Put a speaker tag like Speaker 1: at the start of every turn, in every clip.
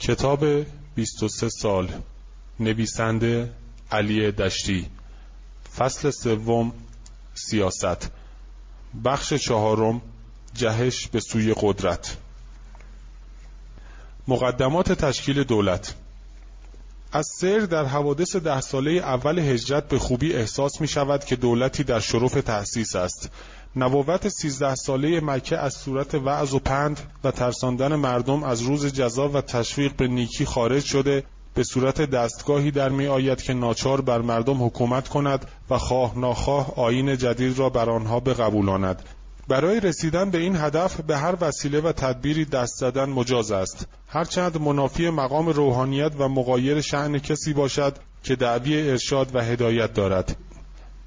Speaker 1: کتاب 23 سال نویسنده علی دشتی. فصل سوم سیاست. بخش چهارم جهش به سوی قدرت. مقدمات تشکیل دولت. از سر در حوادث ده ساله اول هجرت به خوبی احساس می شود که دولتی در شرف تأسیس است. نبوت سیزده ساله مکه از صورت وعظ و پند و ترساندن مردم از روز جزا و تشویق به نیکی خارج شده به صورت دستگاهی در می آید که ناچار بر مردم حکومت کند و خواه ناخواه آین جدید را بر آنها بقبولاند. برای رسیدن به این هدف به هر وسیله و تدبیری دست زدن مجاز است. هرچند منافی مقام روحانیت و مقایر شعن کسی باشد که دعوی ارشاد و هدایت دارد.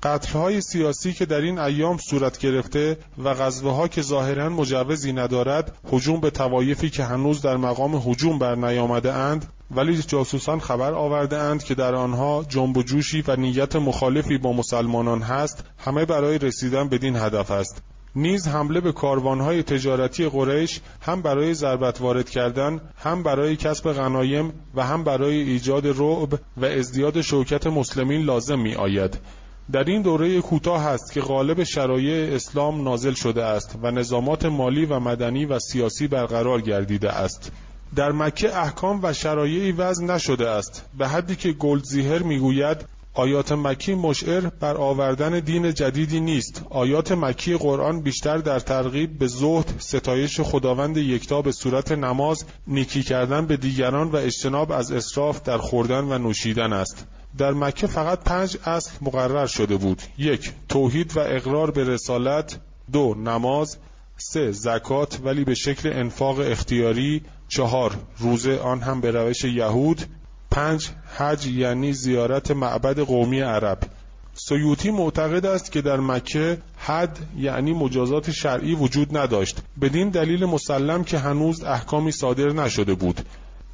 Speaker 1: قتلهای سیاسی که در این ایام صورت گرفته و غزوه ها که ظاهرا مجوزی ندارد هجوم به توایفی که هنوز در مقام هجوم بر نیامده اند ولی جاسوسان خبر آورده اند که در آنها جنب و جوشی و نیت مخالفی با مسلمانان هست همه برای رسیدن بدین هدف است. نیز حمله به کاروانهای تجارتی قریش هم برای ضربت وارد کردن هم برای کسب غنایم و هم برای ایجاد رعب و ازدیاد شوکت مسلمین لازم می آید در این دوره کوتاه است که غالب شرایع اسلام نازل شده است و نظامات مالی و مدنی و سیاسی برقرار گردیده است. در مکه احکام و شرایعی وضع نشده است به حدی که گلدزیهر می‌گوید آیات مکی مشعر بر آوردن دین جدیدی نیست. آیات مکی قرآن بیشتر در ترغیب به زهد ستایش خداوند یکتا به صورت نماز نیکی کردن به دیگران و اجتناب از اسراف در خوردن و نوشیدن است. در مکه فقط پنج اصل مقرر شده بود. یک توحید و اقرار به رسالت. دو نماز. سه زکات ولی به شکل انفاق اختیاری. چهار روزه آن هم به روش یهود. پنج حج یعنی زیارت معبد قومی عرب. سیوطی معتقد است که در مکه حد یعنی مجازات شرعی وجود نداشت. بدین دلیل مسلم که هنوز احکامی صادر نشده بود.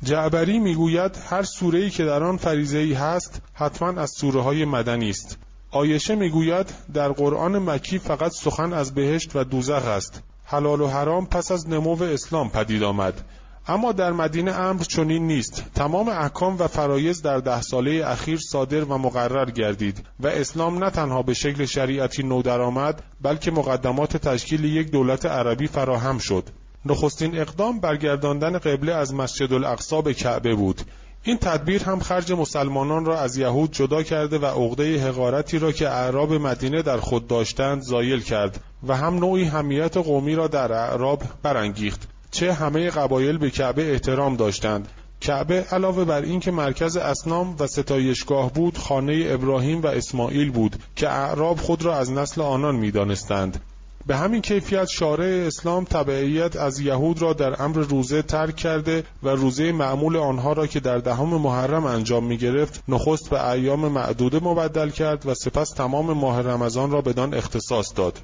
Speaker 1: جعبری می‌گوید هر سوره‌ای که در آن فریضه‌ای هست حتما از سوره های مدنی است. آیشه می‌گوید در قرآن مکی فقط سخن از بهشت و دوزخ است. حلال و حرام پس از نمو اسلام پدید آمد. اما در مدینه امر چنین نیست. تمام احکام و فرایز در ده ساله اخیر صادر و مقرر گردید و اسلام نه تنها به شکل شریعتی نو درآمد بلکه مقدمات تشکیل یک دولت عربی فراهم شد. نخستین اقدام برگرداندن قبله از مسجد الاقصا به کعبه بود. این تدبیر هم خرج مسلمانان را از یهود جدا کرده و عقده حقارتی را که اعراب مدینه در خود داشتند زایل کرد و هم نوعی همیت قومی را در اعراب برانگیخت. چه همه قبایل به کعبه احترام داشتند. کعبه علاوه بر اینکه مرکز اسنام و ستایشگاه بود خانه ابراهیم و اسماعیل بود که اعراب خود را از نسل آنان می‌دانستند. به همین کیفیت شارع اسلام تبعیت از یهود را در امر روزه ترک کرده و روزه معمول آنها را که در دهم محرم انجام می گرفت نخست به ایام معدوده مبدل کرد و سپس تمام ماه رمضان را بدان اختصاص داد.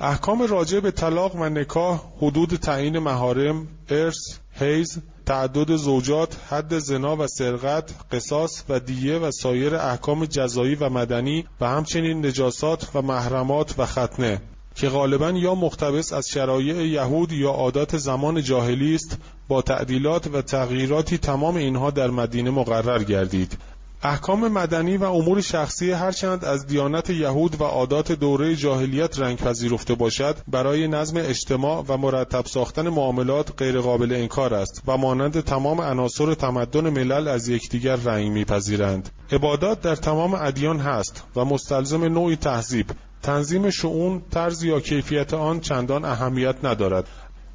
Speaker 1: احکام راجع به طلاق و نکاح حدود تعیین مهارم ارث حیز تعدد زوجات حد زنا و سرقت قصاص و دیه و سایر احکام جزایی و مدنی و همچنین نجاسات و محرمات و ختنه. که غالبا یا مقتبس از شرایع یهود یا عادات زمان جاهلی است با تعدیلات و تغییراتی تمام اینها در مدینه مقرر گردید. احکام مدنی و امور شخصی هرچند از دیانت یهود و عادات دوره جاهلیت رنگ پذیرفته باشد برای نظم اجتماع و مرتب ساختن معاملات غیرقابل انکار است و مانند تمام عناصر تمدن ملل از یکدیگر رنگ میپذیرند. عبادات در تمام ادیان هست و مستلزم نوعی تهذیب تنظیم شعون طرز یا کیفیت آن چندان اهمیت ندارد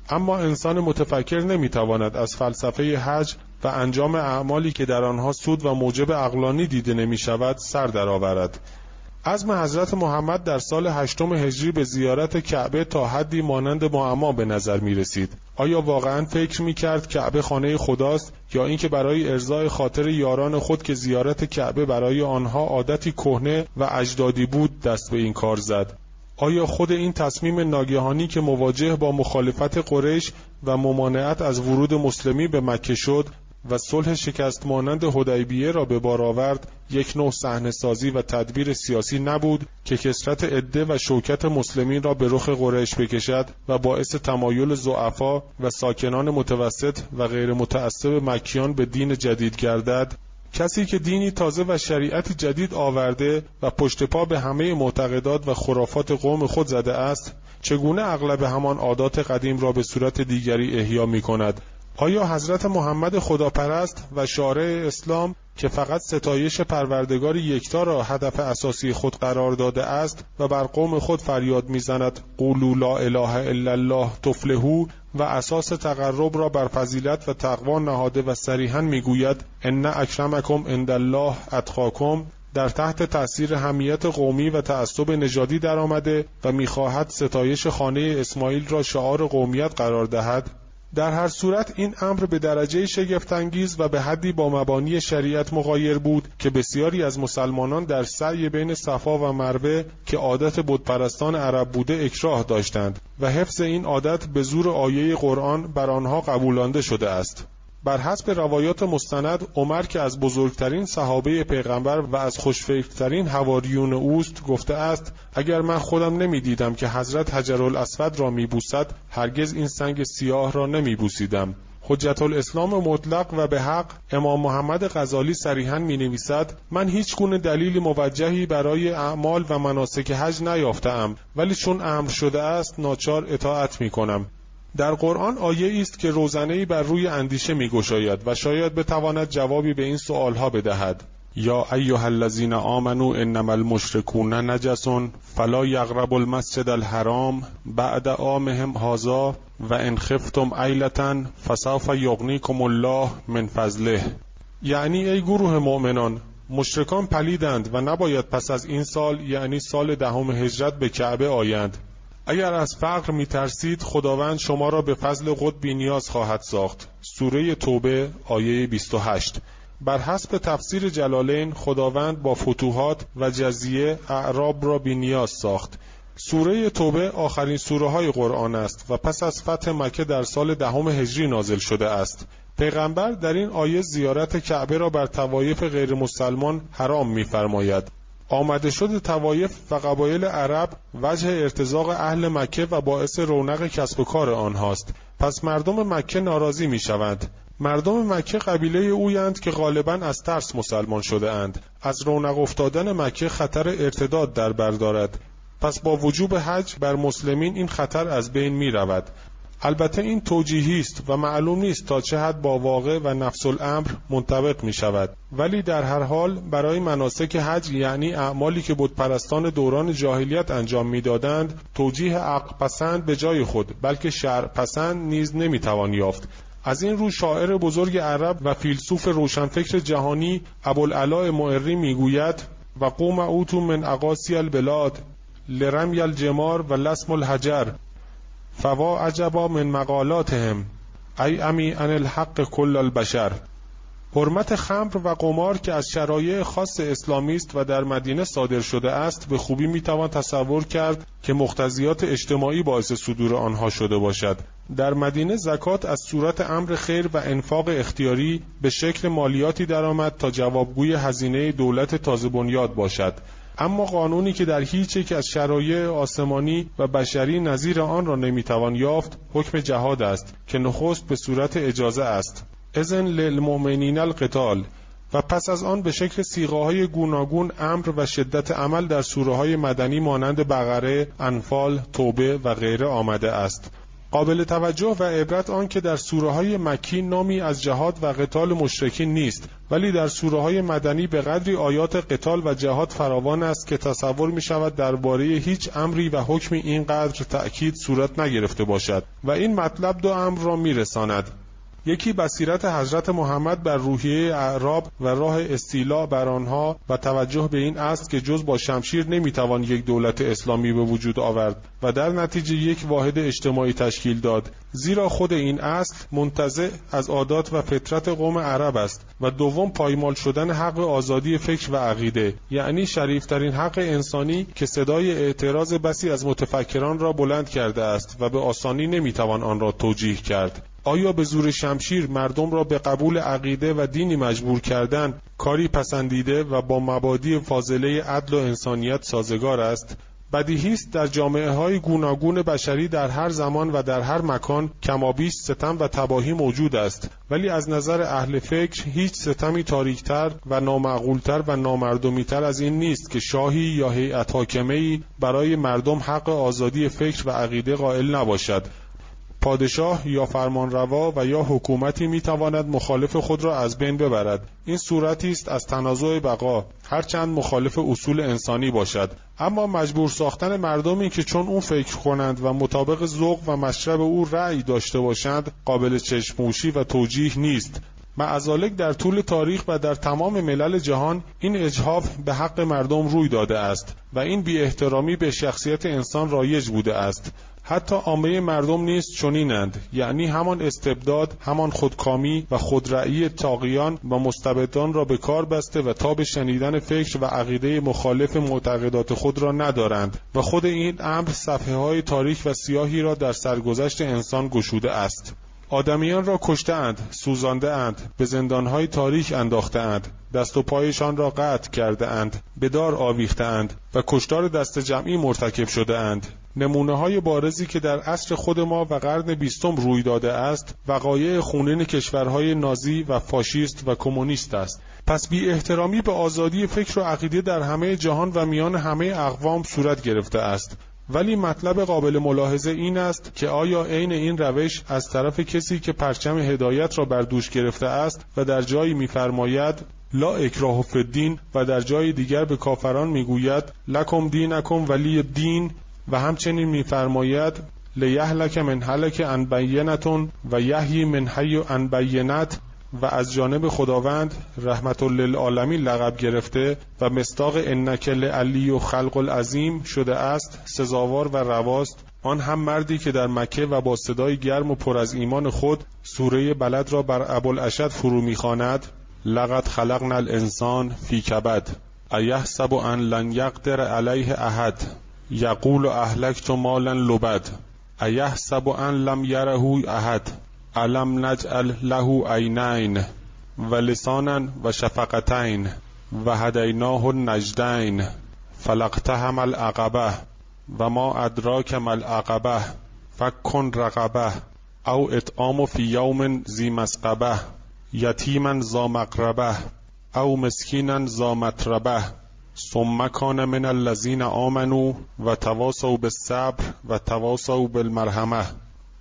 Speaker 1: اما انسان متفکر نمی‌تواند از فلسفه حج و انجام اعمالی که در آنها سود و موجب اقلانی دیده نمی شود سر درآورد. عزم حضرت محمد در سال هشتم هجری به زیارت کعبه تا حدی مانند معما به نظر می رسید. آیا واقعا فکر می کرد کعبه خانه خداست یا اینکه برای ارزای خاطر یاران خود که زیارت کعبه برای آنها عادتی کهنه و اجدادی بود دست به این کار زد؟ آیا خود این تصمیم ناگهانی که مواجه با مخالفت قریش و ممانعت از ورود مسلمی به مکه شد و صلح شکست مانند هدیبیه را به بار آورد. یک نوع صحنه سازی و تدبیر سیاسی نبود که کسرت عده و شوکت مسلمین را به رخ قریش بکشد و باعث تمایل زعفا و ساکنان متوسط و غیر متعصب مکیان به دین جدید گردد. کسی که دینی تازه و شریعتی جدید آورده و پشت پا به همه معتقدات و خرافات قوم خود زده است چگونه اغلب همان عادات قدیم را به صورت دیگری احیا می کند آیا حضرت محمد خداپرست و شارع اسلام که فقط ستایش پروردگار یکتا را هدف اساسی خود قرار داده است و بر قوم خود فریاد می‌زند قولوا لا اله الا الله تفلحو و اساس تقرب را بر فضیلت و تقوا نهاده و صریحا می‌گوید ان اکرمکم عند الله اتقاکم در تحت تأثیر همیت قومی و تعصب نژادی درآمده و می‌خواهد ستایش خانه اسماعیل را شعار قومیت قرار دهد. در هر صورت این امر به درجه شگفتانگیز و به حدی با مبانی شریعت مغایر بود که بسیاری از مسلمانان در سعی بین صفا و مروه که عادت بتپرستان عرب بوده اکراه داشتند و حفظ این عادت به زور آیه قرآن بر آنها قبولانده شده است. بر حسب روایات مستند عمر که از بزرگترین صحابه پیغمبر و از خوشفکرترین هواریون اوست گفته است اگر من خودم نمی‌دیدم که حضرت حجر الاسود را میبوسد هرگز این سنگ سیاه را نمیبوسیدم. حجت الاسلام مطلق و به حق امام محمد غزالی صریحا می نویسد من هیچ گونه دلیل موجهی برای اعمال و مناسک حج نیافتم ولی چون امر شده است ناچار اطاعت می کنم در قرآن آیه است که روزنه بر روی اندیشه می گشاید و شاید بتواند جوابی به این سؤالها بدهد. یا ایها الذین آمنوا انما المشركون نجس فلا یقربوا المسجد الحرام بعد عامهم هذا و ان خفتم عیلة فسوف یغنیکم الله من فضله. یعنی ای گروه مؤمنان مشرکان پلیدند و نباید پس از این سال یعنی سال دهم هجرت به کعبه آیند. اگر از فقر می ترسید خداوند شما را به فضل خود نیاز خواهد ساخت. سوره توبه آیه 28 بر حسب تفسیر جلالین خداوند با فتوحات و جزیه اعراب را نیاز ساخت. سوره توبه آخرین سوره های قرآن است و پس از فتح مکه در سال دهم هجری نازل شده است. پیغمبر در این آیه زیارت کعبه را بر توایف غیر مسلمان حرام می‌فرماید. آمده شد توایف و قبایل عرب وجه ارتزاق اهل مکه و باعث رونق کسب و کار آنهاست. پس مردم مکه ناراضی می شوند مردم مکه قبیله اویند که غالبا از ترس مسلمان شده اند از رونق افتادن مکه خطر ارتداد در بردارد پس با وجوب حج بر مسلمین این خطر از بین می رود البته این توجیهی است و معلوم نیست تا چه حد با واقع و نفس الامر منطبق می شود ولی در هر حال برای مناسک حج یعنی اعمالی که بتپرستان دوران جاهلیت انجام می‌دادند توجیه عقل پسند به جای خود بلکه شرع پسند نیز نمی‌توان یافت. از این رو شاعر بزرگ عرب و فیلسوف روشنفکر جهانی ابوالعلاء معری می‌گوید و قوم اوتو من اقاسی البلاد لرمی الجمار و لسم الحجر. فوا عجبا من مقالاتهم. ای امی ان الحق کل البشر. حرمت خمر و قمار که از شرایع خاص اسلامی است و در مدینه صادر شده است به خوبی می‌توان تصور کرد که مختزیات اجتماعی باعث صدور آنها شده باشد. در مدینه زکات از صورت امر خیر و انفاق اختیاری به شکل مالیاتی درآمد تا جوابگوی هزینه دولت تازه بنیاد باشد. اما قانونی که در هیچ یک از شرایع آسمانی و بشری نظیر آن را نمی‌توان یافت حکم جهاد است که نخست به صورت اجازه است. اذن للمؤمنین القتال. و پس از آن به شکل سیغه های گوناگون امر و شدت عمل در سوره های مدنی مانند بقره، انفال، توبه و غیره آمده است. قابل توجه و عبرت آن که در سوره های مکی نامی از جهاد و قتال مشرکین نیست ولی در سوره های مدنی به قدری آیات قتال و جهاد فراوان است که تصور می شود درباره هیچ امری و حکمی اینقدر تأکید صورت نگرفته باشد و این مطلب دو امر را می رساند یکی بصیرت حضرت محمد بر روحیه اعراب و راه استیلا بر آنها و توجه به این است که جز با شمشیر نمی‌توان یک دولت اسلامی به وجود آورد و در نتیجه یک واحد اجتماعی تشکیل داد. زیرا خود این اصل منتزع از عادات و فطرت قوم عرب است و دوم پایمال شدن حق آزادی فکر و عقیده یعنی شریفترین حق انسانی که صدای اعتراض بسی از متفکران را بلند کرده است و به آسانی نمی‌توان آن را توجیه کرد. آیا به زور شمشیر مردم را به قبول عقیده و دینی مجبور کردن کاری پسندیده و با مبادی فاضله عدل و انسانیت سازگار است؟ بدیهی است در جامعه های گوناگون بشری در هر زمان و در هر مکان کمابیش ستم و تباهی موجود است. ولی از نظر اهل فکر هیچ ستمی تاریکتر و نامعقولتر و نامردمیتر از این نیست که شاهی یا هیئت حاکمه برای مردم حق آزادی فکر و عقیده قائل نباشد. پادشاه یا فرمانروا و یا حکومتی می‌تواند مخالف خود را از بین ببرد. این صورتی است از تنازع بقا. هرچند مخالف اصول انسانی باشد. اما مجبور ساختن مردمی که چون اون فکر کنند و مطابق ذوق و مشرب او رأی داشته باشند قابل چشموشی و توجیه نیست. معزالک در طول تاریخ و در تمام ملل جهان این اجهاف به حق مردم روی داده است و این بی احترامی به شخصیت انسان رایج بوده است. حتی عامه مردم نیز چنینند. یعنی همان استبداد همان خودکامی و خودرأیی تاقیان و مستبدان را به کار بسته و تا به شنیدن فکر و عقیده مخالف معتقدات خود را ندارند. و خود این امر صفحه های تاریخ و سیاهی را در سرگذشت انسان گشوده است. آدمیان را کشته اند، سوزانده اند، به زندانهای تاریک انداخته اند، دست و پایشان را قطع کرده اند، به دار آویخته اند و کشتار دست جمعی مرتکب شده اند. نمونه های بارزی که در عصر خود ما و قرن بیستم روی داده است وقایع خونین کشورهای نازی و فاشیست و کمونیست است پس بی احترامی به آزادی فکر و عقیده در همه جهان و میان همه اقوام صورت گرفته است ولی مطلب قابل ملاحظه این است که آیا عین این روش از طرف کسی که پرچم هدایت را بر دوش گرفته است و در جایی می‌فرماید لا اکراه فی الدین و در جای دیگر به کافران می‌گوید لکم دینکم ولی دین و همچنین میفرماید لیهلک من هلک ان بینتون و یحیی من حی ان بینت و از جانب خداوند رحمت للعالمین لقب گرفته و مستاق انک علی و خلق العظیم شده است سزاوار و رواست آن هم مردی که در مکه و با صدای گرم و پر از ایمان خود سوره بلد را بر ابوالاشد فرو می‌خواند لقد خلقنا الانسان فی کبد ایحسب ان لن یقدر علیه احد یقول اهلکت مالا لبد ایحسب ان لم یره احد. علم نجعل له عینین و لسانا و شفقتین و هدیناه النجدین فلقتهم العقبه و ما ادراک العقبه فکن رقبه او اطعام فی یوم زی مسقبه یتیما ذا مقربه او مسکینا ذا متربه ثم کان من الذین آمنوا و تواصوا بالصبر و تواصوا بالمرحمه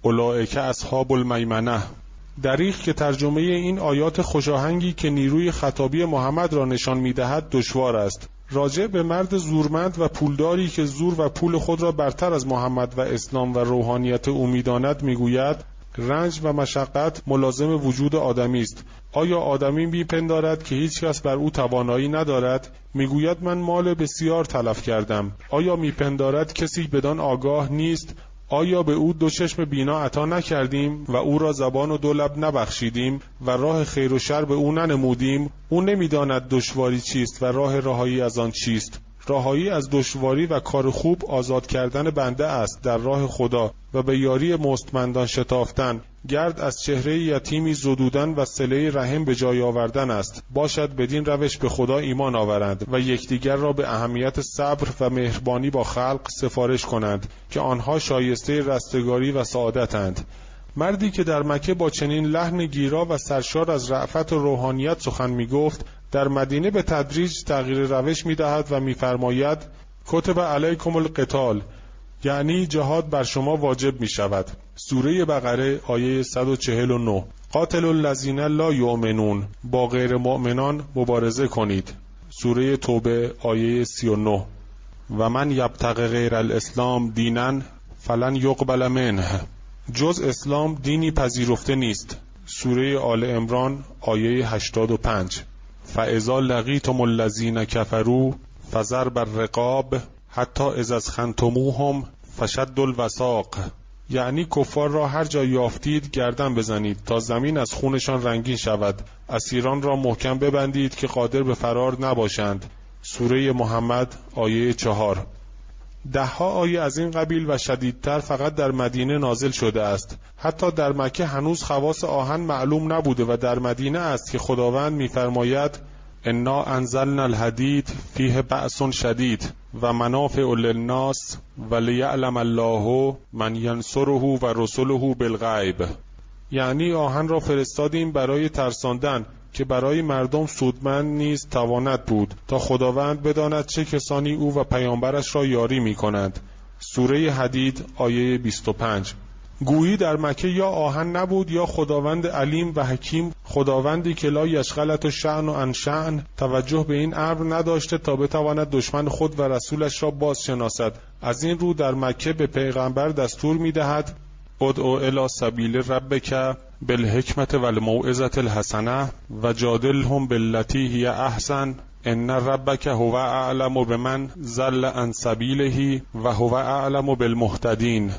Speaker 1: اولئک اصحاب المیمنه. دریغ که ترجمه این آیات خوشاهنگی که نیروی خطابی محمد را نشان می‌دهد دشوار است. راجع به مرد زورمند و پولداری که زور و پول خود را برتر از محمد و اسلام و روحانیت او می‌داند می‌گوید رنج و مشقت ملازم وجود آدمی است. آیا آدمی میپندارد که هیچ کس بر او توانایی ندارد؟ می‌گوید من مال بسیار تلف کردم. آیا میپندارد کسی بدان آگاه نیست؟ آیا به او دو چشم بینا عطا نکردیم و او را زبان و دو لب نبخشیدیم و راه خیر و شر به او ننمودیم؟ او نمی‌داند دشواری چیست و راه رهایی از آن چیست. راهایی از دشواری و کار خوب آزاد کردن بنده است در راه خدا و به یاری مستمندان شتافتن. گرد از چهره یتیمی زدودن و سله رحم به جای آوردن است. باشد بدین روش به خدا ایمان آورند و یکدیگر را به اهمیت صبر و مهربانی با خلق سفارش کنند که آنها شایسته رستگاری و سعادتند. مردی که در مکه با چنین لحن گیرا و سرشار از رعفت و روحانیت سخن می گفت در مدینه به تدریج تغییر روش می دهد و میفرماید کتب علیکم القتال یعنی جهاد بر شما واجب می شود سوره بقره آیه 149 قاتل الذین لا یؤمنون با غیر مؤمنان مبارزه کنید. سوره توبه آیه 39 و من یبتغ غیر الاسلام دینن فلن یقبل منه. جز اسلام دینی پذیرفته نیست. سوره آل امران آیه 85 فاذا لقیتم الذین کفروا فضرب الرقاب حتی از از خنتموهم فشد الوساق یعنی کفار را هر جا یافتید گردن بزنید تا زمین از خونشان رنگین شود. اسیران را محکم ببندید که قادر به فرار نباشند. سوره محمد آیه چهار. دهها آیه از این قبیل و شدیدتر فقط در مدینه نازل شده است. حتی در مکه هنوز خواص آهن معلوم نبوده و در مدینه است که خداوند میفرماید انا انزلنا الحدید فیه بأس شدید و منافع للناس و لیعلم الله من ینصره و رسله بالغیب. یعنی آهن را فرستادیم برای ترساندن. که برای مردم سودمند نیز تواند بود تا خداوند بداند چه کسانی او و پیامبرش را یاری می کنند سوره حدید آیه 25 گویی در مکه یا آهن نبود یا خداوند علیم و حکیم خداوندی که لا یشغلت و شعن و انشعن توجه به این امر نداشته تا بتواند دشمن خود و رسولش را باز شناسد از این رو در مکه به پیغمبر دستور می دهد ادعو الى سبیل ربک. بالحکمت و الموعظت الحسنه و جادلهم باللتی هی احسن ان ربک هو اعلم بمن زل عن سبیله و هو اعلم بالمهتدین.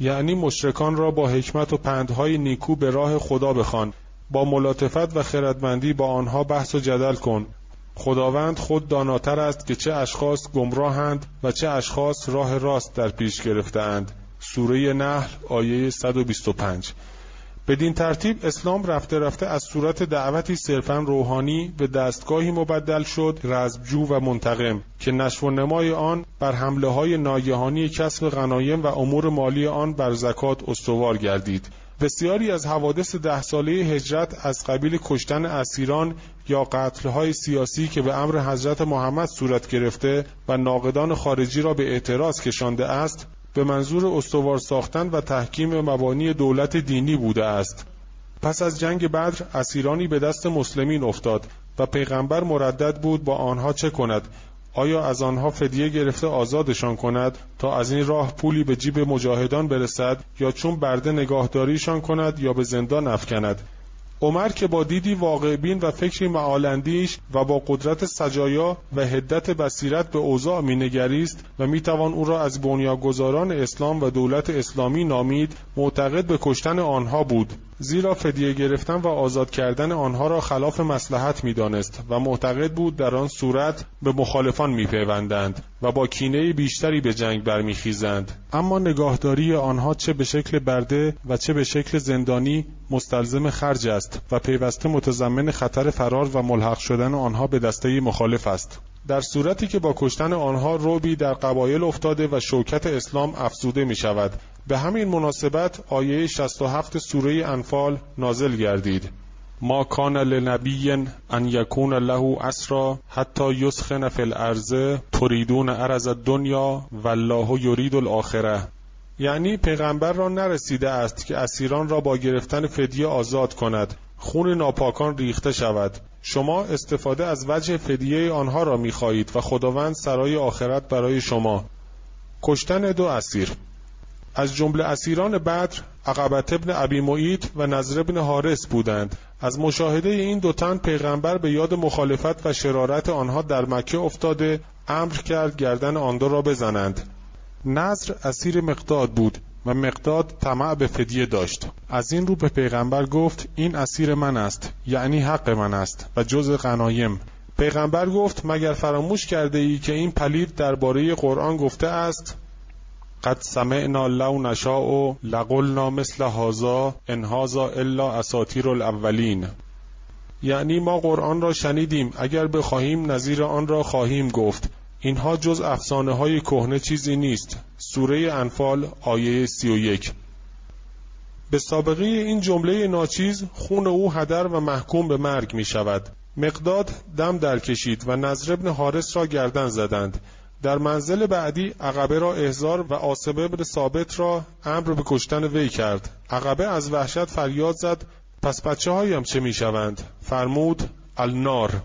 Speaker 1: یعنی مشرکان را با حکمت و پندهای نیکو به راه خدا بخوان. با ملاطفت و خردمندی با آنها بحث و جدل کن. خداوند خود داناتر است که چه اشخاص گمراهند و چه اشخاص راه راست در پیش گرفتهاند. سوره نحل آیه 125 بدین ترتیب اسلام رفته رفته از صورت دعوتی صرفا روحانی به دستگاهی مبدل شد رزبجو و منتقم که نشو و نمای آن بر حمله های ناگهانی کسب غنایم و امور مالی آن بر زکات استوار گردید. بسیاری از حوادث ده ساله هجرت از قبیل کشتن اسیران یا قتلهای سیاسی که به امر حضرت محمد صورت گرفته و ناقدان خارجی را به اعتراض کشانده است به منظور استوار ساختن و تحکیم مبانی دولت دینی بوده است. پس از جنگ بدر اسیرانی به دست مسلمین افتاد و پیغمبر مردد بود با آنها چه کند؟ آیا از آنها فدیه گرفته آزادشان کند تا از این راه پولی به جیب مجاهدان برسد یا چون برده نگاهداریشان کند یا به زندان افکند؟ عمر که با دیدی واقع بین و فکری معالندیش و با قدرت سجایا و هدت بصیرت به اوضاع مینگریست و می‌توان او را از بنیانگذاران اسلام و دولت اسلامی نامید معتقد به کشتن آنها بود. زیرا فدیه گرفتن و آزاد کردن آنها را خلاف مسلحت می‌دانست و معتقد بود در آن صورت به مخالفان میپیوندند و با کینه بیشتری به جنگ برمیخیزند. اما نگاهداری آنها چه به شکل برده و چه به شکل زندانی مستلزم خرج است و پیوسته متضمن خطر فرار و ملحق شدن آنها به دسته مخالف است. در صورتی که با کشتن آنها روبی در قبایل افتاده و شوکت اسلام افزوده می شود به همین مناسبت آیه 67 سوره انفال نازل گردید. ما کان لنبی ان یکون له اسرا حتی یسخن فی الارض تریدون عرض الدنیا والله یرید الاخره. یعنی پیغمبر را نرسیده است که اسیران را با گرفتن فدیه آزاد کند. خون ناپاکان ریخته شود. شما استفاده از وجه فدیه آنها را می‌خواهید و خداوند سرای آخرت برای شما. کشتن دو اسیر. از جمله اسیران بدر عقبت ابن ابی معید و نظر ابن حارس بودند. از مشاهده این دو تن پیغمبر به یاد مخالفت و شرارت آنها در مکه افتاده امر کرد گردن آن دو را بزنند. نظر اسیر مقداد بود و مقداد طمع به فدیه داشت. از این رو به پیغمبر گفت این اسیر من است یعنی حق من است و جز غنایم. پیغمبر گفت مگر فراموش کرده ای که این پلید درباره قرآن گفته است؟ قد سمعنا لو نشاء لقلنا مثل هذا ان هذا الا اساطیر الاولین یعنی ما قرآن را شنیدیم. اگر بخواهیم نظیر آن را خواهیم گفت. اینها جز افسانه های کهنه چیزی نیست. سوره انفال آیه سی و یک. به سابقه این جمله ناچیز خون او هدر و محکوم به مرگ می شود مقداد دم در کشید و نظر ابن حارس را گردن زدند. در منزل بعدی عقبه را احزار و آسبه ابن ثابت را امر به کشتن وی کرد. عقبه از وحشت فریاد زد پس بچه هایم چه می شوند؟ فرمود النار.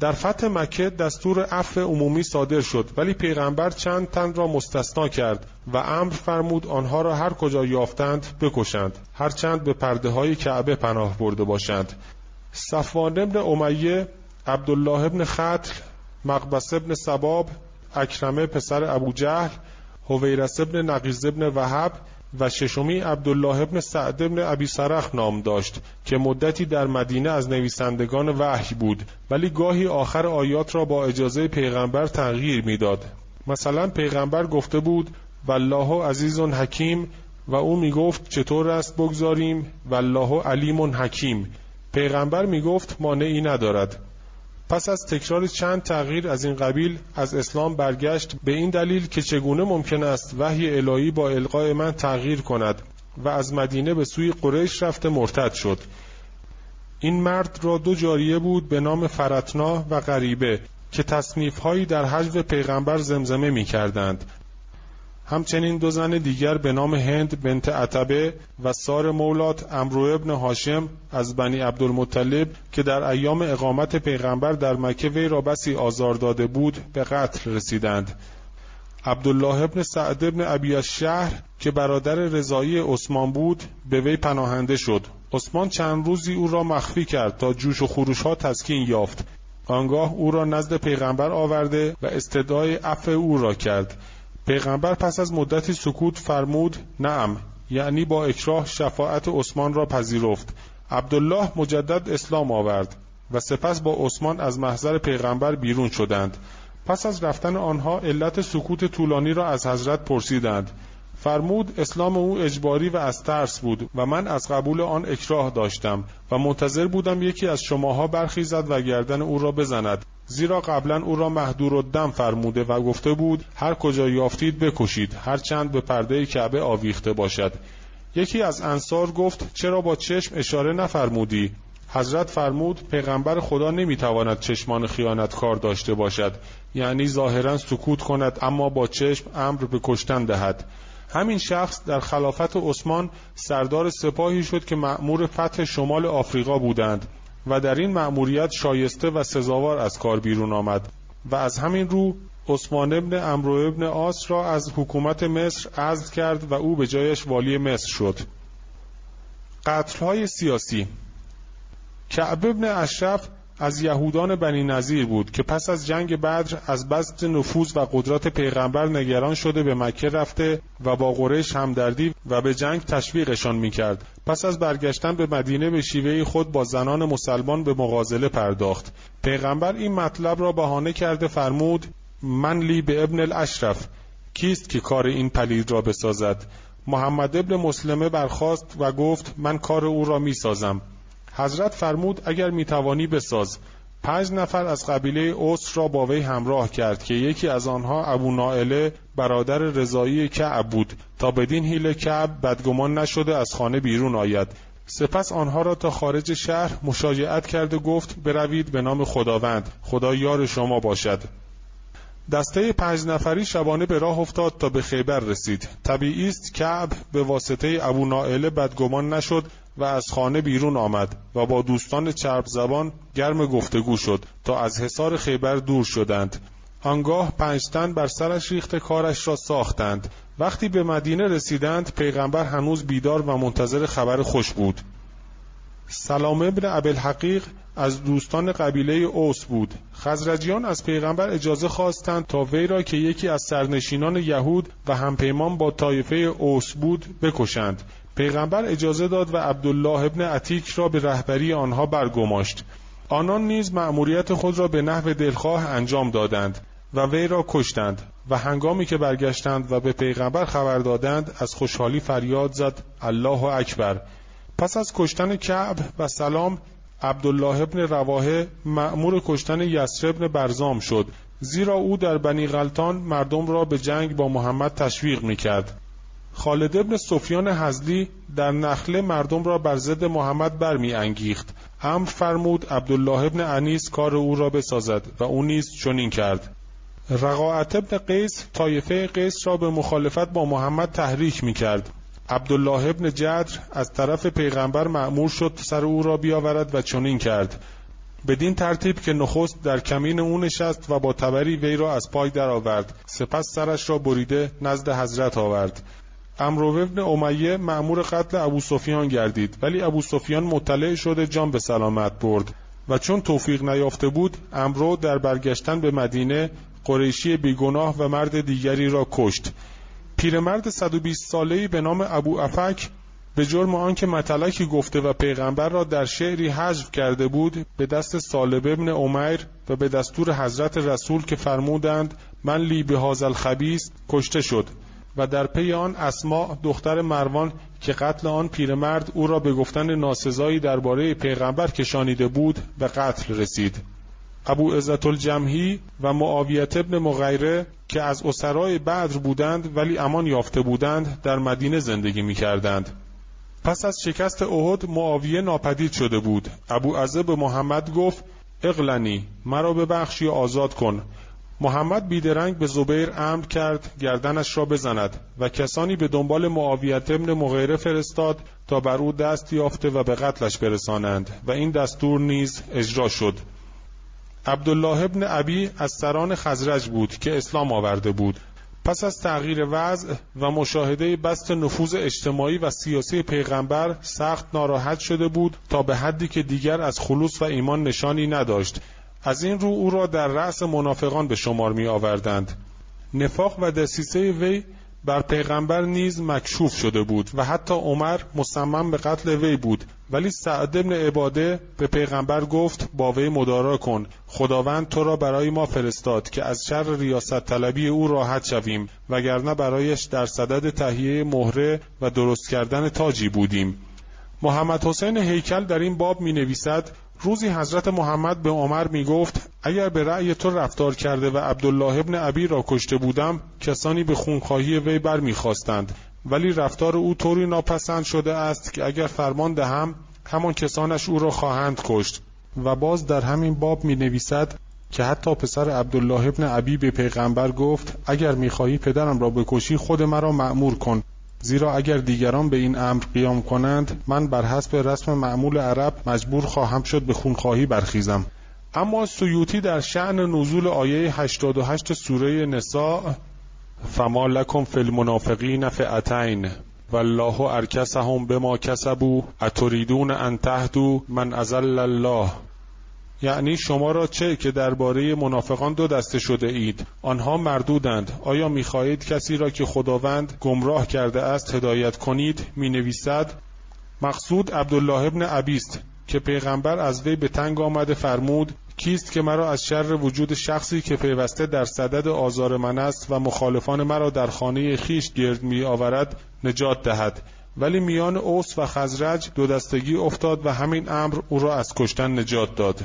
Speaker 1: در فتح مکه دستور عفو عمومی صادر شد ولی پیغمبر چند تن را مستثنا کرد و امر فرمود آنها را هر کجا یافتند بکشند هرچند به پرده های کعبه پناه برده باشند. صفوان ابن امیه عبدالله ابن ختل مقبس ابن سباب اکرمه پسر ابو جهل هویرس ابن نقیز ابن وهب و ششمی عبدالله ابن سعد ابن ابی سرخ نام داشت که مدتی در مدینه از نویسندگان وحی بود ولی گاهی آخر آیات را با اجازه پیغمبر تغییر می‌داد. مثلا پیغمبر گفته بود والله عزیز حکیم و او می‌گفت چطور است بگذاریم؟ والله علیم حکیم پیغمبر می‌گفت مانعی ندارد پس از تکرار چند تغییر از این قبیل از اسلام برگشت به این دلیل که چگونه ممکن است وحی الهی با القای من تغییر کند و از مدینه به سوی قریش رفته مرتد شد. این مرد را دو جاریه بود به نام فرتنا و غریبه که تصنیف هایی در حجو پیغمبر زمزمه می کردند همچنین دو زن دیگر به نام هند بنت عتبه و سار مولات امرو ابن هاشم از بنی عبدالمطلب که در ایام اقامت پیغمبر در مکه وی را بسی آزار داده بود به قتل رسیدند. عبدالله ابن سعد ابن ابی شهر که برادر رضایی عثمان بود به وی پناهنده شد. عثمان چند روزی او را مخفی کرد تا جوش و خروش ها تسکین یافت. آنگاه او را نزد پیغمبر آورده و استدعای عفو او را کرد. پیغمبر پس از مدتی سکوت فرمود نعم. یعنی با اکراه شفاعت عثمان را پذیرفت. عبدالله مجدد اسلام آورد و سپس با عثمان از محضر پیغمبر بیرون شدند. پس از رفتن آنها علت سکوت طولانی را از حضرت پرسیدند. فرمود اسلام او اجباری و از ترس بود و من از قبول آن اکراه داشتم و منتظر بودم یکی از شماها برخیزد و گردن او را بزند. زیرا قبلا او را محدور و دم فرموده و گفته بود هر کجا یافتید بکشید هر چند به پرده کعبه آویخته باشد. یکی از انصار گفت چرا با چشم اشاره نفرمودی؟ حضرت فرمود پیغمبر خدا نمی‌تواند چشمان خیانت کار داشته باشد یعنی ظاهرا سکوت کند اما با چشم امر به کشتن دهد. همین شخص در خلافت عثمان سردار سپاهی شد که مأمور فتح شمال آفریقا بودند. و در این مأموریت شایسته و سزاوار از کار بیرون آمد و از همین رو عثمان ابن امرو ابن آس را از حکومت مصر عزل کرد و او به جایش والی مصر شد. قتلهای سیاسی کعب ابن اشرف از یهودان بنی نظیر بود که پس از جنگ بدر از بست نفوذ و قدرت پیغمبر نگران شده به مکه رفته و با قریش همدردی و به جنگ تشویقشان می‌کرد. پس از برگشتن به مدینه به شیوه خود با زنان مسلمان به مغازله پرداخت. پیغمبر این مطلب را بهانه کرده فرمود من لی به ابن الاشرف. کیست که کار این پلید را بسازد؟ محمد ابن مسلمه برخاست و گفت من کار او را می‌سازم. حضرت فرمود اگر می‌توانی بساز. پنج نفر از قبیله اوس را با وی همراه کرد که یکی از آنها ابو نائله برادر رضایی کعب بود. تا بدین حیل کعب بدگمان نشده از خانه بیرون آید. سپس آنها را تا خارج شهر مشاجعت کرده گفت بروید به نام خداوند. خدا یار شما باشد. دسته پنج نفری شبانه به راه افتاد تا به خیبر رسید. طبیعی است کعب به واسطه ابو نائله بدگمان نشد و از خانه بیرون آمد و با دوستان چرب زبان گرم گفتگو شد تا از حصار خیبر دور شدند. آنگاه پنجتن بر سرش ریخت کارش را ساختند. وقتی به مدینه رسیدند پیغمبر هنوز بیدار و منتظر خبر خوش بود. سلام ابن حقیق از دوستان قبیله اوس بود. خزرجیان از پیغمبر اجازه خواستند تا وی را که یکی از سرنشینان یهود و همپیمان با طایفه اوس بود بکشند. پیغمبر اجازه داد و عبدالله ابن عتیک را به رهبری آنها برگماشت. آنان نیز مأموریت خود را به نحو دلخواه انجام دادند و وی را کشتند و هنگامی که برگشتند و به پیغمبر خبر دادند از خوشحالی فریاد زد الله اکبر! پس از کشتن کعب و سلام عبدالله ابن رواحه مأمور کشتن یسر ابن برزام شد زیرا او در بنی غلطان مردم را به جنگ با محمد تشویق می کرد خالد ابن سفیان حزلی در نخله مردم را بر ضد محمد برمی انگیخت امر فرمود عبدالله ابن انیس کار او را بسازد و او نیز چنین کرد. رقاعت ابن قیس طایفه قیس را به مخالفت با محمد تحریک می کرد عبدالله ابن جدر از طرف پیغمبر معمور شد سر او را بیاورد و چنین کرد. بدین ترتیب که نخست در کمین او نشست و با تبری وی را از پای درآورد. سپس سرش را بریده نزد حضرت آورد. امرو ابن امیه معمور قتل ابو سفیان گردید ولی ابو سفیان مطلع شده جان به سلامت برد و چون توفیق نیافته بود امرو در برگشتن به مدینه قریشی بیگناه و مرد دیگری را کشت. پیرمرد 120 ساله‌ای به نام ابو افک به جرم آنکه مطلقی گفته و پیغمبر را در شعری حذف کرده بود به دست سالب ابن عمیر و به دستور حضرت رسول که فرمودند من لی به هازل خبیست کشته شد. و در پی آن اسما دختر مروان که قتل آن پیرمرد او را به گفتن ناسزایی درباره پیغمبر کشانیده بود به قتل رسید. ابو عزت الجمهی و معاویت ابن مغیره که از اسرای بدر بودند ولی امان یافته بودند در مدینه زندگی می کردند. پس از شکست احد معاویه ناپدید شده بود. ابو عزه به محمد گفت اقلنی مرا ببخشی و آزاد کن. محمد بیدرنگ به زبیر امر کرد گردنش را بزند و کسانی به دنبال معاویت ابن مغیره فرستاد تا بر او دست یافته و به قتلش برسانند و این دستور نیز اجرا شد. عبدالله ابن ابی از سران خزرج بود که اسلام آورده بود. پس از تغییر وضع و مشاهده بست نفوذ اجتماعی و سیاسی پیغمبر سخت ناراحت شده بود تا به حدی که دیگر از خلوص و ایمان نشانی نداشت. از این رو او را در رأس منافقان به شمار می آوردند نفاق و دسیسه وی بر پیغمبر نیز مکشوف شده بود و حتی عمر مصمم به قتل وی بود. ولی سعد ابن عباده به پیغمبر گفت با وی مدارا کن. خداوند تو را برای ما فرستاد که از شر ریاست طلبی او راحت شویم وگرنه برایش در صدد تهیه مهره و درست کردن تاجی بودیم. محمد حسین هیکل در این باب می نویسد روزی حضرت محمد به عمر می گفت اگر به رأی تو رفتار کرده و عبدالله ابن عبی را کشته بودم کسانی به خونخواهی وی بر می خواستند ولی رفتار او طوری ناپسند شده است که اگر فرمان دهم همان کسانش او را خواهند کشت. و باز در همین باب می نویسد که حتی پسر عبدالله ابن عبی به پیغمبر گفت اگر می‌خواهی پدرم را بکشی خود مرا معمور کن. زیرا اگر دیگران به این امر قیام کنند من بر حسب رسم معمول عرب مجبور خواهم شد به خونخواهی برخیزم. اما سیوطی در شعن نزول آیه 88 سوره نساء فما لکم فی المنافقین فئتین والله ارکسهم بما کسبوا اتریدون ان تهدوا من ازل الله؟ یعنی شما را چه که درباره منافقان دو دسته شده اید؟ آنها مردودند. آیا می‌خواهید کسی را که خداوند گمراه کرده است هدایت کنید؟ می نویسد مقصود عبدالله ابن عبیست که پیغمبر از وی به تنگ آمده فرمود کیست که مرا از شر وجود شخصی که پیوسته در صدد آزار من است و مخالفان مرا در خانه خیش گرد می آورد نجات دهد. ولی میان اوس و خزرج دو دستگی افتاد و همین امر او را از کشتن نجات داد.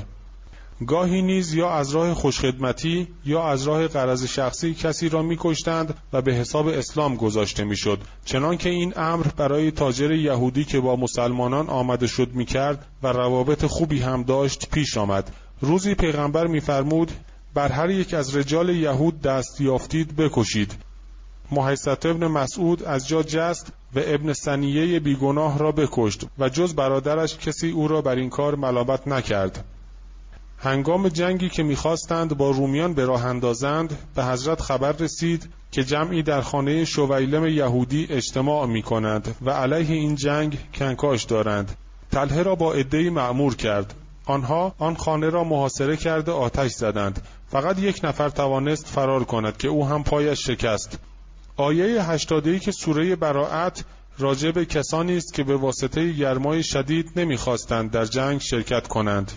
Speaker 1: گاهی نیز یا از راه خوشخدمتی یا از راه قرض شخصی کسی را میکشتند و به حساب اسلام گذاشته می‌شد. چنانکه این امر برای تاجر یهودی که با مسلمانان آمده شد می‌کرد و روابط خوبی هم داشت پیش آمد. روزی پیغمبر میفرمود بر هر یک از رجال یهود دست یافتید بکشید. محیصت ابن مسعود از جا جست و ابن سنیه بیگناه را بکشت و جز برادرش کسی او را بر این کار ملامت نکرد. هنگام جنگی که می‌خواستند با رومیان به راه اندازند به حضرت خبر رسید که جمعی در خانه شویلم یهودی اجتماع می کنند و علیه این جنگ کنکاش دارند. تله را با عدهای معمور کرد. آنها آن خانه را محاصره کرده آتش زدند. فقط یک نفر توانست فرار کند که او هم پایش شکست. آیه هشتادهی که سوره براعت راجع به کسانی است که به واسطه گرمای شدید نمی‌خواستند در جنگ شرکت کنند.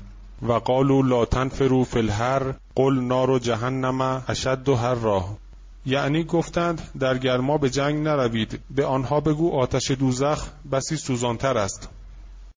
Speaker 1: و قالوا لا تنفروا فی الحر قل نار جهنم اشد راه. یعنی گفتند در گرما به جنگ نروید به آنها بگو آتش دوزخ بسی سوزانتر است.